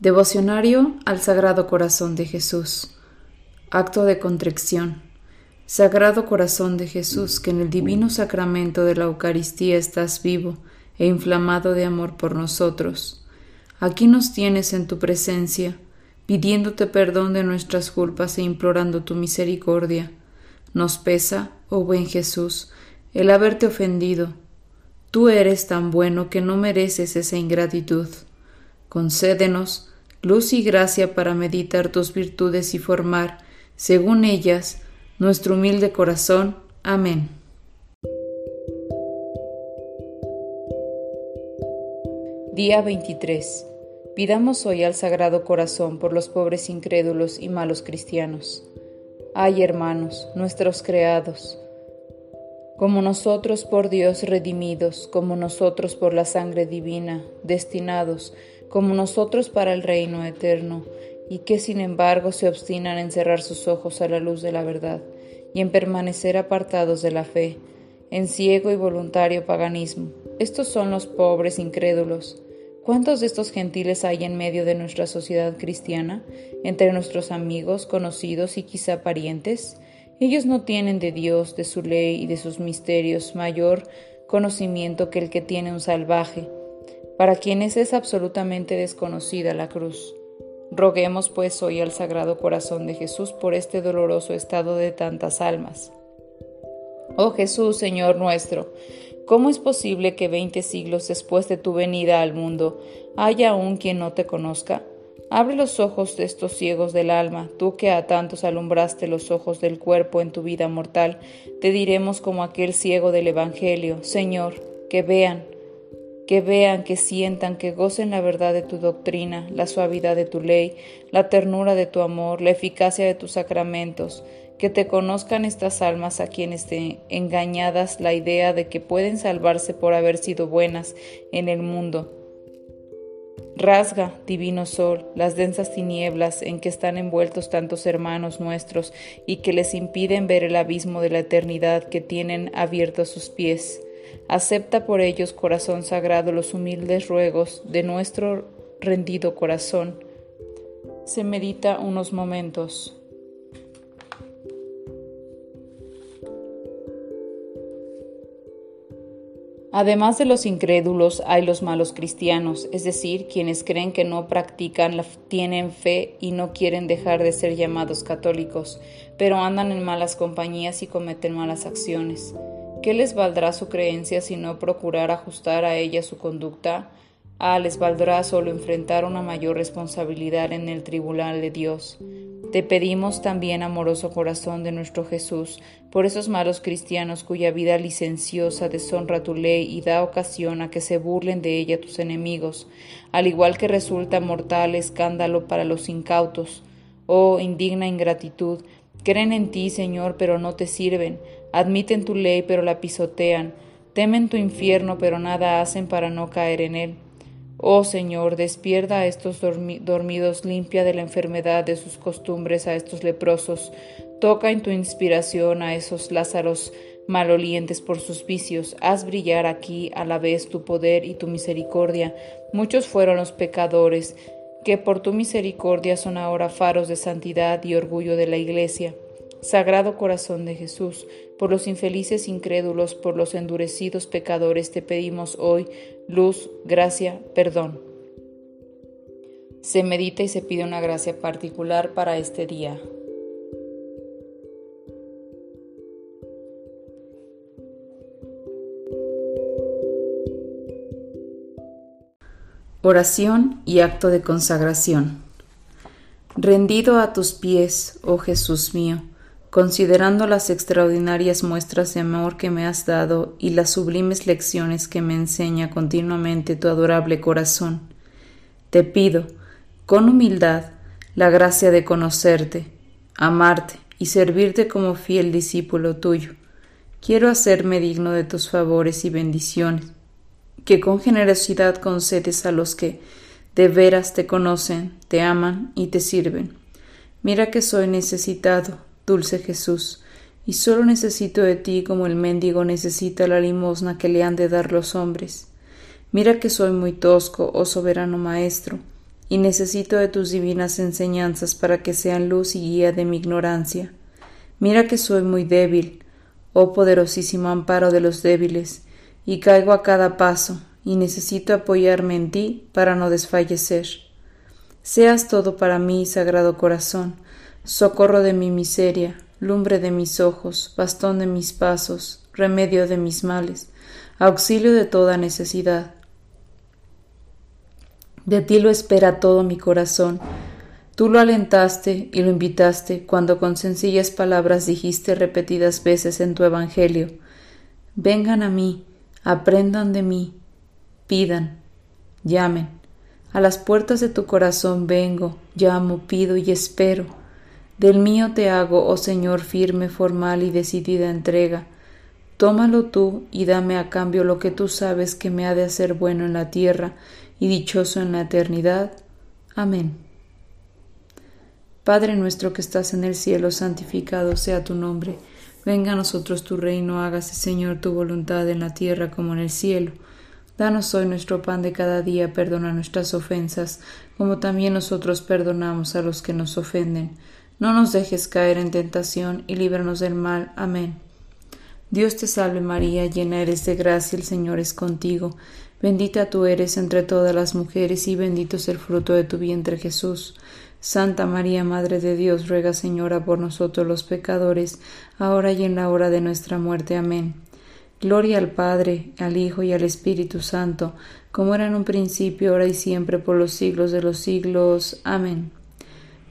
Devocionario al Sagrado Corazón de Jesús. Acto de contrición. Sagrado Corazón de Jesús, que en el divino sacramento de la Eucaristía estás vivo e inflamado de amor por nosotros. Aquí nos tienes en tu presencia, pidiéndote perdón de nuestras culpas e implorando tu misericordia. Nos pesa, oh buen Jesús, el haberte ofendido. Tú eres tan bueno que no mereces esa ingratitud. Concédenos luz y gracia para meditar tus virtudes y formar, según ellas, nuestro humilde corazón. Amén. Día 23. Pidamos hoy al Sagrado Corazón por los pobres incrédulos y malos cristianos. Ay, hermanos, nuestros creados, como nosotros por Dios redimidos, como nosotros por la sangre divina, destinados, como nosotros para el reino eterno, y que sin embargo se obstinan en cerrar sus ojos a la luz de la verdad, y en permanecer apartados de la fe, en ciego y voluntario paganismo. Estos son los pobres incrédulos. ¿Cuántos de estos gentiles hay en medio de nuestra sociedad cristiana, entre nuestros amigos, conocidos y quizá parientes? Ellos no tienen de Dios, de su ley y de sus misterios mayor conocimiento que el que tiene un salvaje, para quienes es absolutamente desconocida la cruz. Roguemos pues hoy al Sagrado Corazón de Jesús por este doloroso estado de tantas almas. Oh Jesús, Señor nuestro, ¿cómo es posible que veinte siglos después de tu venida al mundo haya aún quien no te conozca? Abre los ojos de estos ciegos del alma, tú que a tantos alumbraste los ojos del cuerpo en tu vida mortal, te diremos como aquel ciego del Evangelio, Señor, que vean, que vean, que sientan, que gocen la verdad de tu doctrina, la suavidad de tu ley, la ternura de tu amor, la eficacia de tus sacramentos, que te conozcan estas almas a quienes te engañadas la idea de que pueden salvarse por haber sido buenas en el mundo Rasga, divino sol, las densas tinieblas en que están envueltos tantos hermanos nuestros y que les impiden ver el abismo de la eternidad que tienen abierto a sus pies. Acepta por ellos, corazón sagrado, los humildes ruegos de nuestro rendido corazón. Se medita unos momentos. Además de los incrédulos hay los malos cristianos, es decir, quienes creen que no practican, tienen fe y no quieren dejar de ser llamados católicos, pero andan en malas compañías y cometen malas acciones. ¿Qué les valdrá su creencia si no procurar ajustar a ella su conducta? Ah, les valdrá solo enfrentar una mayor responsabilidad en el tribunal de Dios. Te pedimos también, amoroso corazón de nuestro Jesús, por esos malos cristianos cuya vida licenciosa deshonra tu ley y da ocasión a que se burlen de ella tus enemigos, al igual que resulta mortal escándalo para los incautos. Oh, indigna ingratitud, creen en ti, Señor, pero no te sirven, admiten tu ley, pero la pisotean, temen tu infierno, pero nada hacen para no caer en él. Oh Señor, despierta a estos dormidos, limpia de la enfermedad de sus costumbres a estos leprosos, toca en tu inspiración a esos Lázaros malolientes por sus vicios, haz brillar aquí a la vez tu poder y tu misericordia. Muchos fueron los pecadores, que por tu misericordia son ahora faros de santidad y orgullo de la Iglesia. Sagrado Corazón de Jesús, por los infelices incrédulos, por los endurecidos pecadores, te pedimos hoy luz, gracia, perdón. Se medita y se pide una gracia particular para este día. Oración y acto de consagración. Rendido a tus pies, oh Jesús mío, considerando las extraordinarias muestras de amor que me has dado y las sublimes lecciones que me enseña continuamente tu adorable corazón, te pido, con humildad, la gracia de conocerte, amarte y servirte como fiel discípulo tuyo. Quiero hacerme digno de tus favores y bendiciones, que con generosidad concedes a los que de veras te conocen, te aman y te sirven. Mira que soy necesitado, dulce Jesús, y solo necesito de ti como el mendigo necesita la limosna que le han de dar los hombres. Mira que soy muy tosco, oh soberano Maestro, y necesito de tus divinas enseñanzas para que sean luz y guía de mi ignorancia. Mira que soy muy débil, oh poderosísimo amparo de los débiles, y caigo a cada paso, y necesito apoyarme en ti para no desfallecer. Seas todo para mí, Sagrado Corazón, socorro de mi miseria, lumbre de mis ojos, bastón de mis pasos, remedio de mis males, auxilio de toda necesidad. De ti lo espera todo mi corazón. Tú lo alentaste y lo invitaste cuando con sencillas palabras dijiste repetidas veces en tu Evangelio, Vengan a mí, aprendan de mí, pidan, llamen. A las puertas de tu corazón vengo, llamo, pido y espero. Del mío te hago, oh Señor, firme, formal y decidida entrega. Tómalo tú y dame a cambio lo que tú sabes que me ha de hacer bueno en la tierra y dichoso en la eternidad. Amén. Padre nuestro que estás en el cielo, santificado sea tu nombre. Venga a nosotros tu reino, hágase Señor tu voluntad en la tierra como en el cielo. Danos hoy nuestro pan de cada día, perdona nuestras ofensas, como también nosotros perdonamos a los que nos ofenden. No nos dejes caer en tentación y líbranos del mal. Amén. Dios te salve María, llena eres de gracia, el Señor es contigo. Bendita tú eres entre todas las mujeres y bendito es el fruto de tu vientre Jesús. Santa María, Madre de Dios, ruega Señora por nosotros los pecadores, ahora y en la hora de nuestra muerte. Amén. Gloria al Padre, al Hijo y al Espíritu Santo, como era en un principio, ahora y siempre, por los siglos de los siglos. Amén.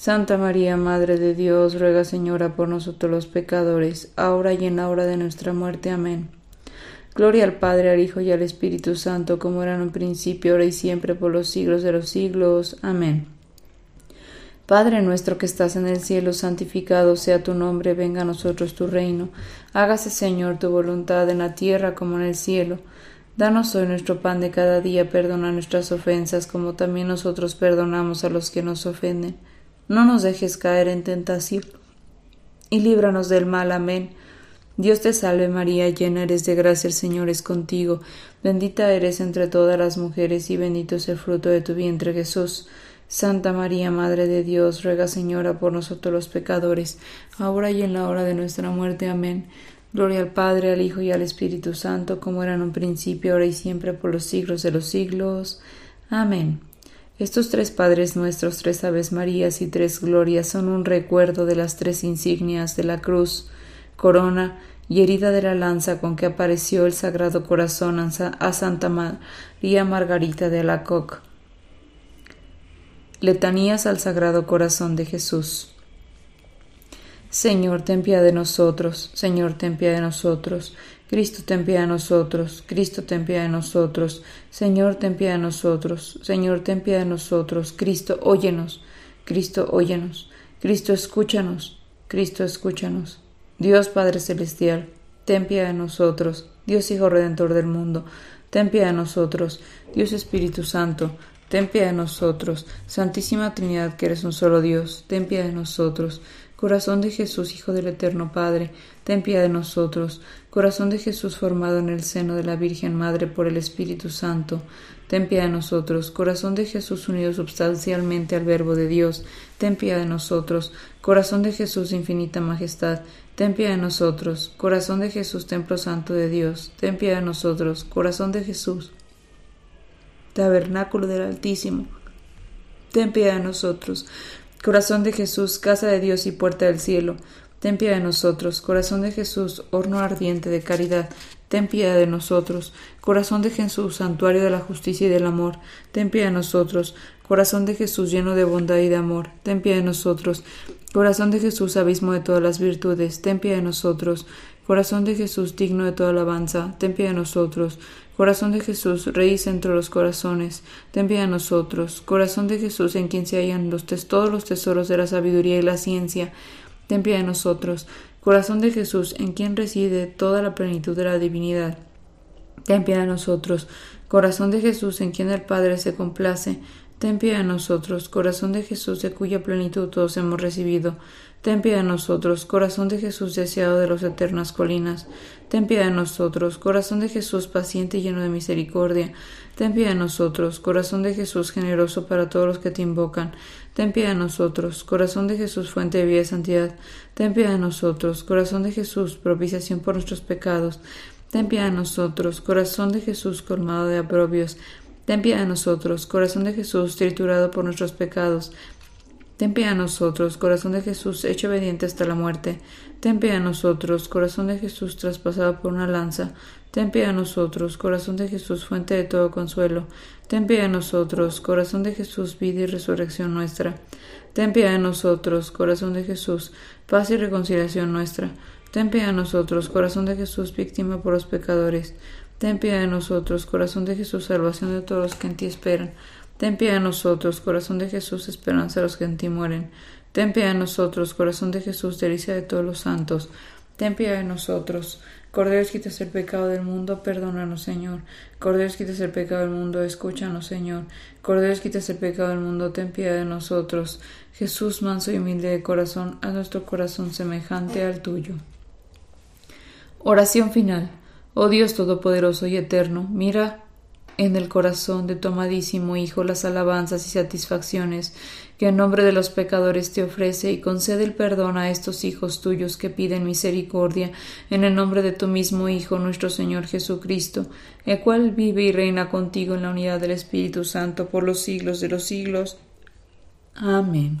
Santa María, Madre de Dios, ruega Señora por nosotros los pecadores, ahora y en la hora de nuestra muerte. Amén. Gloria al Padre, al Hijo y al Espíritu Santo, como era en un principio, ahora y siempre, por los siglos de los siglos. Amén. Padre nuestro que estás en el cielo, santificado sea tu nombre, venga a nosotros tu reino. Hágase, Señor, tu voluntad en la tierra como en el cielo. Danos hoy nuestro pan de cada día, perdona nuestras ofensas, como también nosotros perdonamos a los que nos ofenden. No nos dejes caer en tentación, y líbranos del mal. Amén. Dios te salve María, llena eres de gracia, el Señor es contigo. Bendita eres entre todas las mujeres, y bendito es el fruto de tu vientre, Jesús. Santa María, Madre de Dios, ruega Señora por nosotros los pecadores, ahora y en la hora de nuestra muerte. Amén. Gloria al Padre, al Hijo y al Espíritu Santo, como era en un principio, ahora y siempre, por los siglos de los siglos. Amén. Estos tres Padres nuestros, tres Aves Marías y tres Glorias son un recuerdo de las tres insignias de la cruz, corona y herida de la lanza con que apareció el Sagrado Corazón a Santa María Margarita de Alacoque Letanías al Sagrado Corazón de Jesús. Señor, ten piedad de nosotros. Señor, ten piedad de nosotros. Cristo, ten piedad de nosotros. Cristo, ten piedad de nosotros. Señor, ten piedad de nosotros. Señor, ten piedad de nosotros. Cristo, óyenos. Cristo, óyenos. Cristo, escúchanos. Cristo, escúchanos. Dios Padre Celestial, ten piedad de nosotros. Dios Hijo Redentor del mundo, ten piedad de nosotros. Dios Espíritu Santo, Ten piedad de nosotros, Santísima Trinidad, que eres un solo Dios, ten piedad de nosotros. Corazón de Jesús, Hijo del Eterno Padre, ten piedad de nosotros. Corazón de Jesús formado en el seno de la Virgen Madre por el Espíritu Santo, ten piedad de nosotros. Corazón de Jesús unido substancialmente al Verbo de Dios, ten piedad de nosotros. Corazón de Jesús infinita majestad, ten piedad de nosotros. Corazón de Jesús, templo santo de Dios, ten piedad de nosotros. Corazón de Jesús, tabernáculo del Altísimo. Ten piedad de nosotros. Corazón de Jesús, casa de Dios y puerta del cielo. Ten piedad de nosotros. Corazón de Jesús, horno ardiente de caridad. Ten piedad de nosotros. Corazón de Jesús, santuario de la justicia y del amor. Ten piedad de nosotros. Corazón de Jesús, lleno de bondad y de amor. Ten piedad de nosotros. Corazón de Jesús, abismo de todas las virtudes. Ten piedad de nosotros. Corazón de Jesús, digno de toda alabanza, ten piedad de nosotros. Corazón de Jesús, Rey entre los corazones, ten piedad de nosotros. Corazón de Jesús, en quien se hallan los todos los tesoros de la sabiduría y la ciencia, ten piedad de nosotros. Corazón de Jesús, en quien reside toda la plenitud de la divinidad, ten piedad de nosotros. Corazón de Jesús, en quien el Padre se complace, ten piedad de nosotros. Corazón de Jesús, de cuya plenitud todos hemos recibido, ten piedad de nosotros. Corazón de Jesús, deseado de las eternas colinas, ten piedad de nosotros. Corazón de Jesús, paciente y lleno de misericordia, ten piedad de nosotros. Corazón de Jesús, generoso para todos los que te invocan, ten piedad de nosotros. Corazón de Jesús, fuente de vida y santidad, ten piedad de nosotros. Corazón de Jesús, propiciación por nuestros pecados, ten piedad de nosotros. Corazón de Jesús, colmado de aprobios, ten piedad de nosotros. Corazón de Jesús, triturado por nuestros pecados, Ten piedad de nosotros, corazón de Jesús, hecho obediente hasta la muerte. Ten piedad de nosotros, corazón de Jesús, traspasado por una lanza. Ten piedad de nosotros, corazón de Jesús, fuente de todo consuelo. Ten piedad de nosotros, corazón de Jesús, vida y resurrección nuestra. Ten piedad de nosotros, corazón de Jesús, paz y reconciliación nuestra. Ten piedad de nosotros, corazón de Jesús, víctima por los pecadores. Ten piedad de nosotros, corazón de Jesús, salvación de todos los que en ti esperan. Ten piedad de nosotros, corazón de Jesús, esperanza de los que en ti mueren. Ten piedad de nosotros, corazón de Jesús, delicia de todos los santos. Ten piedad de nosotros. Cordero, quitas el pecado del mundo, perdónanos, Señor. Cordero, quitas el pecado del mundo, escúchanos, Señor. Cordero, quitas el pecado del mundo, ten piedad de nosotros. Jesús, manso y humilde de corazón, a nuestro corazón semejante al tuyo. Oración final. Oh Dios Todopoderoso y Eterno, mira en el corazón de tu amadísimo Hijo las alabanzas y satisfacciones que en nombre de los pecadores te ofrece y concede el perdón a estos hijos tuyos que piden misericordia en el nombre de tu mismo Hijo nuestro Señor Jesucristo, el cual vive y reina contigo en la unidad del Espíritu Santo por los siglos de los siglos. Amén.